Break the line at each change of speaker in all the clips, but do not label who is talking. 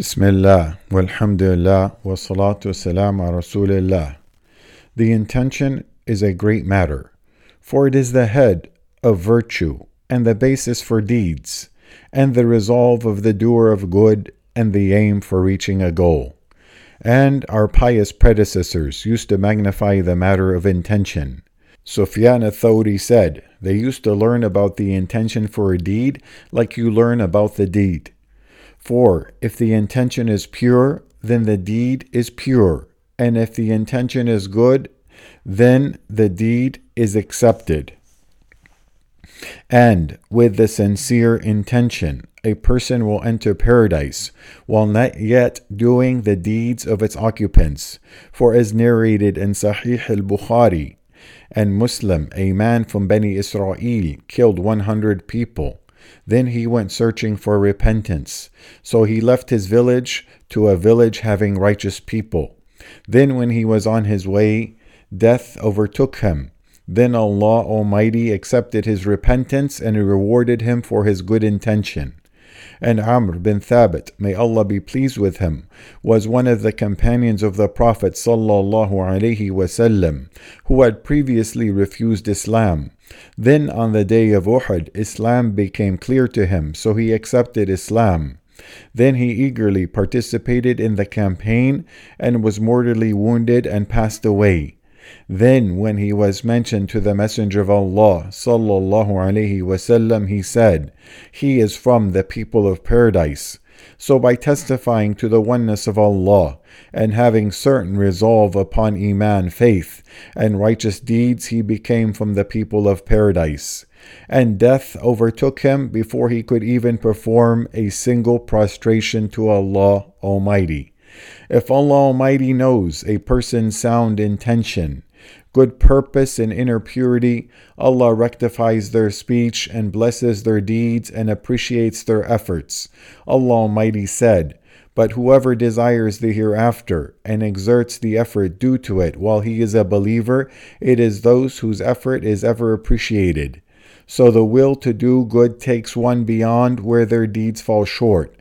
Bismillah, walhamdulillah, wa salatu salam rasulillah. The intention is a great matter, for it is the head of virtue and the basis for deeds, and the resolve of the doer of good and the aim for reaching a goal. And our pious predecessors used to magnify the matter of intention. Sufyan al-Thawri said, they used to learn about the intention for a deed like you learn about the deed. For if the intention is pure, then the deed is pure. And if the intention is good, then the deed is accepted. And with the sincere intention, a person will enter paradise while not yet doing the deeds of its occupants. For as narrated in Sahih al Bukhari and Muslim, a man from Bani Israel killed 100 people then he went searching for repentance. So he left his village to a village having righteous people. Then, when he was on his way, death overtook him. Then Allah Almighty accepted his repentance and rewarded him for his good intention and Amr bin Thabit, may Allah be pleased with him, was one of the companions of the Prophet sallallahu alaihi wasallam, who had previously refused Islam. Then on the day of Uhud, Islam became clear to him, so he accepted Islam. Then he eagerly participated in the campaign and was mortally wounded and passed away. Then, when he was mentioned to the Messenger of Allah sallallahu alaihi wasallam, he said, "He is from the people of paradise." So, by testifying to the oneness of Allah and having certain resolve upon Iman, faith, and righteous deeds, he became from the people of paradise. And death overtook him before he could even perform a single prostration to Allah Almighty. If Allah Almighty knows a person's sound intention, good purpose, and inner purity, Allah rectifies their speech and blesses their deeds and appreciates their efforts. Allah Almighty said, but whoever desires the hereafter and exerts the effort due to it while he is a believer, it is those whose effort is ever appreciated. So the will to do good takes one beyond where their deeds fall short.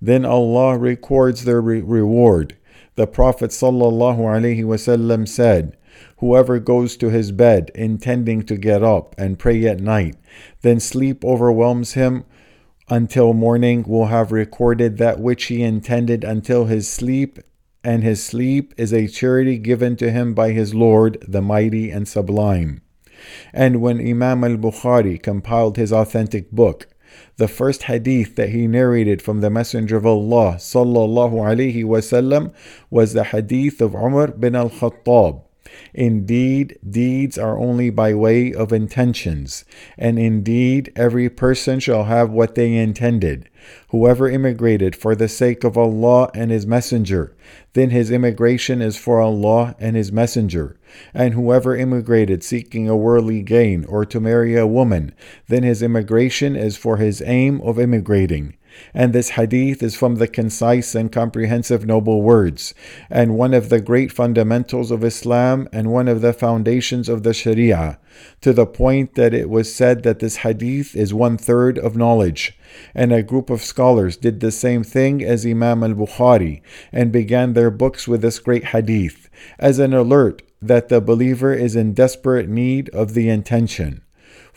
Then Allah records their re- reward. The Prophet ﷺ said, Whoever goes to his bed intending to get up and pray at night, then sleep overwhelms him until morning, will have recorded that which he intended until his sleep, and his sleep is a charity given to him by his Lord, the Mighty and Sublime. And when Imam al Bukhari compiled his authentic book, the first hadith that he narrated from the Messenger of Allah sallallahu alaihi wasallam was the hadith of Umar bin al-Khattab. Indeed, deeds are only by way of intentions, and indeed every person shall have what they intended. Whoever immigrated for the sake of Allah and His Messenger, then his immigration is for Allah and His Messenger. And whoever immigrated seeking a worldly gain or to marry a woman, then his immigration is for his aim of immigrating. And this hadith is from the concise and comprehensive noble words, and one of the great fundamentals of Islam and one of the foundations of the Sharia, to the point that it was said that this hadith is one third of knowledge. And a group of scholars did the same thing as Imam al Bukhari and began their books with this great hadith as an alert that the believer is in desperate need of the intention.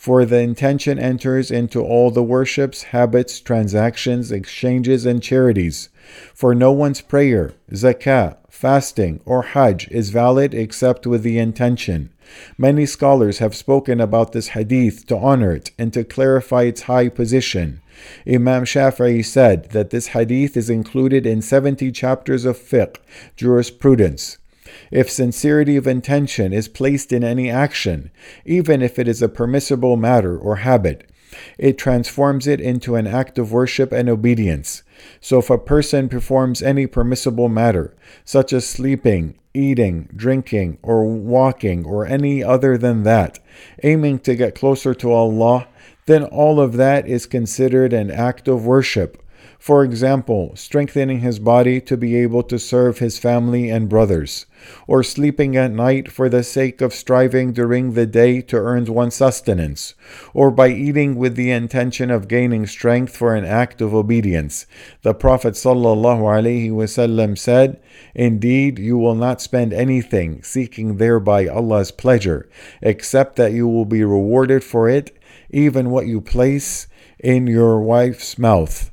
For the intention enters into all the worships, habits, transactions, exchanges, and charities. For no one's prayer, zakah, fasting, or hajj is valid except with the intention. Many scholars have spoken about this hadith to honor it and to clarify its high position. Imam Shafi'i said that this hadith is included in 70 chapters of fiqh, jurisprudence. If sincerity of intention is placed in any action, even if it is a permissible matter or habit, it transforms it into an act of worship and obedience. So if a person performs any permissible matter, such as sleeping, eating, drinking, or walking, or any other than that, aiming to get closer to Allah, then all of that is considered an act of worship For example, strengthening his body to be able to serve his family and brothers, or sleeping at night for the sake of striving during the day to earn one's sustenance, or by eating with the intention of gaining strength for an act of obedience. The Prophet ﷺ said, Indeed, you will not spend anything seeking thereby Allah's pleasure, except that you will be rewarded for it, even what you place in your wife's mouth.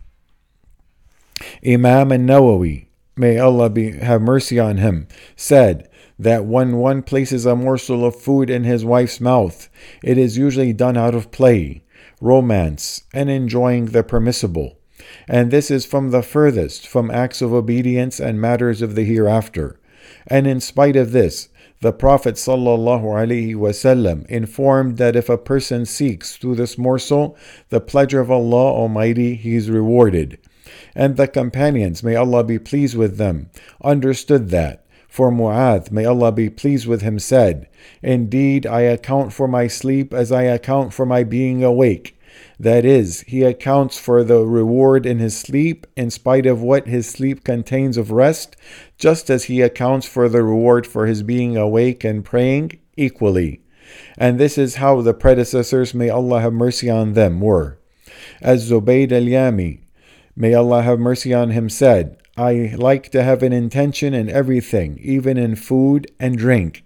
Imam an-Nawawi, may Allah be, have mercy on him, said that when one places a morsel of food in his wife's mouth, it is usually done out of play, romance, and enjoying the permissible. And this is from the furthest from acts of obedience and matters of the hereafter. And in spite of this, the Prophet ﷺ informed that if a person seeks through this morsel the pleasure of Allah Almighty, he is rewarded. And the companions, may Allah be pleased with them, understood that. For Mu'adh, may Allah be pleased with him, said, Indeed, I account for my sleep as I account for my being awake. That is, he accounts for the reward in his sleep in spite of what his sleep contains of rest, just as he accounts for the reward for his being awake and praying equally. And this is how the predecessors, may Allah have mercy on them, were. As Zubayd al Yami, may Allah have mercy on him, said, I like to have an intention in everything, even in food and drink.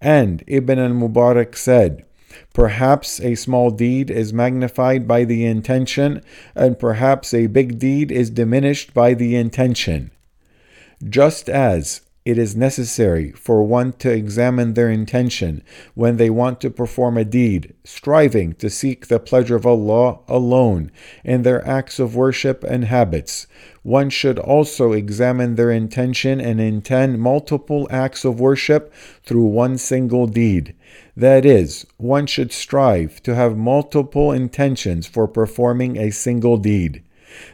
And Ibn al Mubarak said, Perhaps a small deed is magnified by the intention, and perhaps a big deed is diminished by the intention. Just as it is necessary for one to examine their intention when they want to perform a deed, striving to seek the pleasure of Allah alone in their acts of worship and habits. One should also examine their intention and intend multiple acts of worship through one single deed. That is, one should strive to have multiple intentions for performing a single deed.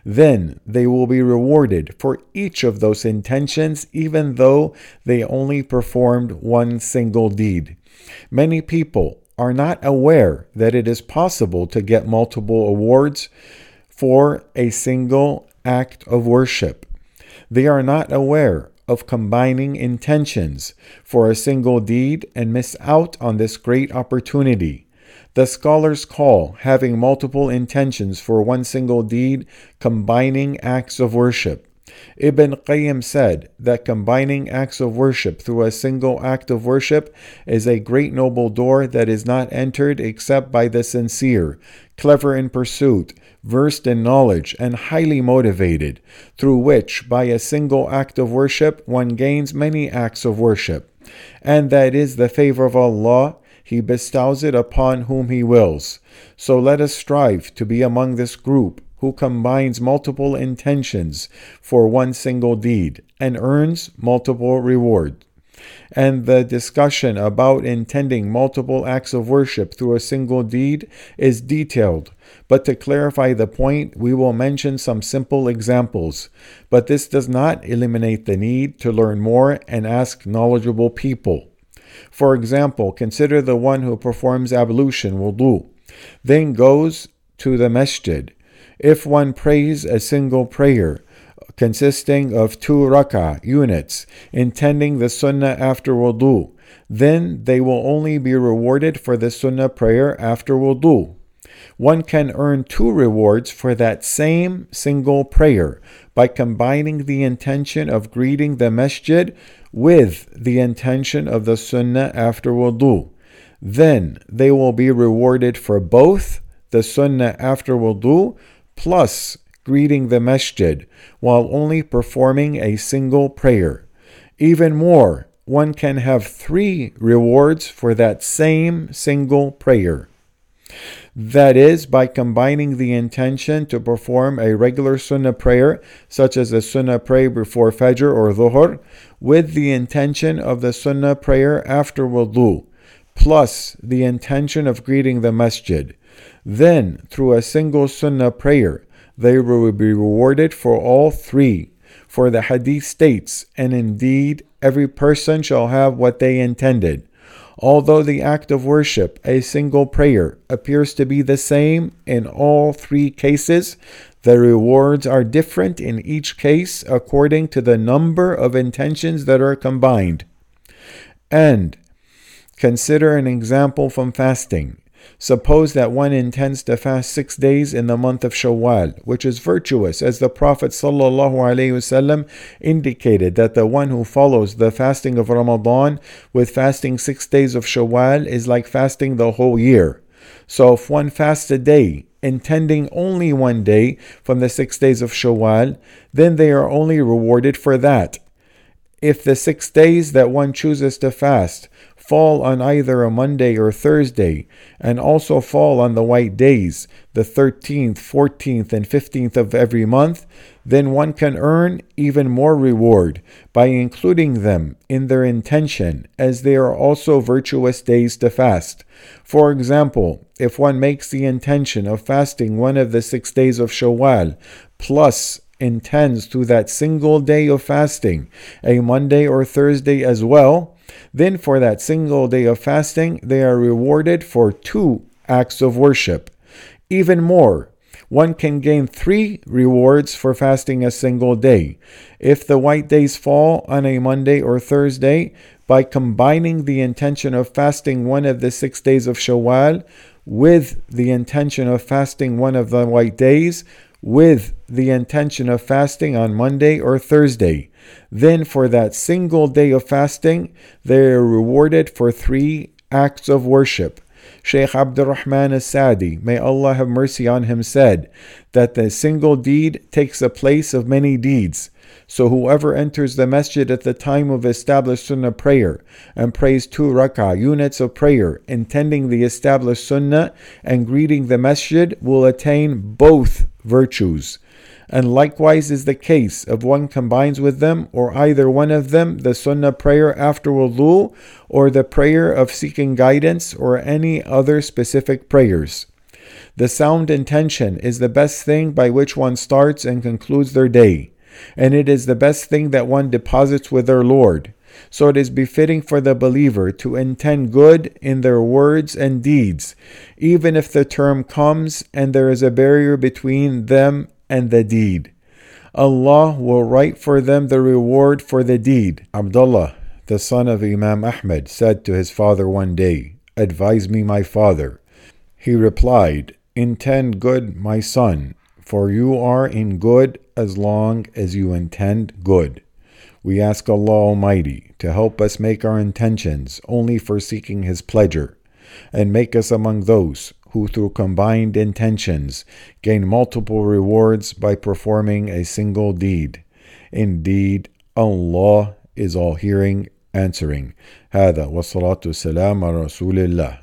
Then they will be rewarded for each of those intentions, even though they only performed one single deed. Many people are not aware that it is possible to get multiple awards for a single act of worship. They are not aware of combining intentions for a single deed and miss out on this great opportunity. The scholars call having multiple intentions for one single deed combining acts of worship. Ibn Qayyim said that combining acts of worship through a single act of worship is a great noble door that is not entered except by the sincere, clever in pursuit, versed in knowledge, and highly motivated, through which, by a single act of worship, one gains many acts of worship. And that is the favor of Allah. He bestows it upon whom He wills. So let us strive to be among this group who combines multiple intentions for one single deed and earns multiple reward and the discussion about intending multiple acts of worship through a single deed is detailed. But to clarify the point, we will mention some simple examples. But this does not eliminate the need to learn more and ask knowledgeable people. For example, consider the one who performs ablution, wudu, then goes to the masjid. If one prays a single prayer, consisting of two rak'ah units, intending the sunnah after wudu. Then they will only be rewarded for the sunnah prayer after wudu. One can earn two rewards for that same single prayer by combining the intention of greeting the masjid with the intention of the sunnah after wudu. Then they will be rewarded for both the sunnah after wudu plus greeting the masjid while only performing a single prayer. Even more, one can have three rewards for that same single prayer. That is, by combining the intention to perform a regular sunnah prayer, such as a sunnah prayer before Fajr or Dhuhr, with the intention of the sunnah prayer after wudu, plus the intention of greeting the masjid. Then, through a single sunnah prayer, they will be rewarded for all three. For the hadith states, and indeed every person shall have what they intended. Although the act of worship, a single prayer, appears to be the same in all three cases, The rewards are different in each case according to the number of intentions that are combined. And consider an example from fasting. Suppose that one intends to fast six days in the month of Shawwal, which is virtuous, as the Prophet ﷺ indicated that the one who follows the fasting of Ramadan with fasting six days of Shawwal is like fasting the whole year. So if one fasts a day, intending only one day from the six days of Shawwal, then they are only rewarded for that. If the six days that one chooses to fast fall on either a Monday or Thursday, and also fall on the white days, the 13th, 14th, and 15th of every month, then one can earn even more reward by including them in their intention, as they are also virtuous days to fast. For example, if one makes the intention of fasting one of the six days of Shawwal, plus intends to that single day of fasting, a Monday or Thursday as well, then for that single day of fasting, they are rewarded for two acts of worship. Even more, one can gain three rewards for fasting a single day. If the white days fall on a Monday or Thursday, by combining the intention of fasting one of the six days of Shawwal with the intention of fasting one of the white days, with the intention of fasting on Monday or Thursday. Then, for that single day of fasting, they are rewarded for three acts of worship. Shaykh Abdurrahman as-Sadi, may Allah have mercy on him, said that the single deed takes the place of many deeds. So whoever enters the masjid at the time of established sunnah prayer and prays two rak'ah units of prayer, intending the established sunnah and greeting the masjid, will attain both virtues. And likewise is the case if one combines with them or either one of them the sunnah prayer after wudu or the prayer of seeking guidance or any other specific prayers. The sound intention is the best thing by which one starts and concludes their day, and it is the best thing that one deposits with their Lord. So it is befitting for the believer to intend good in their words and deeds, even if the term comes and there is a barrier between them and the deed. Allah will write for them the reward for the deed. Abdullah, the son of Imam Ahmed, said to his father one day, Advise me, my father. He replied, Intend good, my son, for you are in good as long as you intend good. We ask Allah Almighty to help us make our intentions only for seeking His pleasure, and make us among those who, through combined intentions, gain multiple rewards by performing a single deed. Indeed, Allah is all hearing, answering. هذا والصلاة والسلام على رسول الله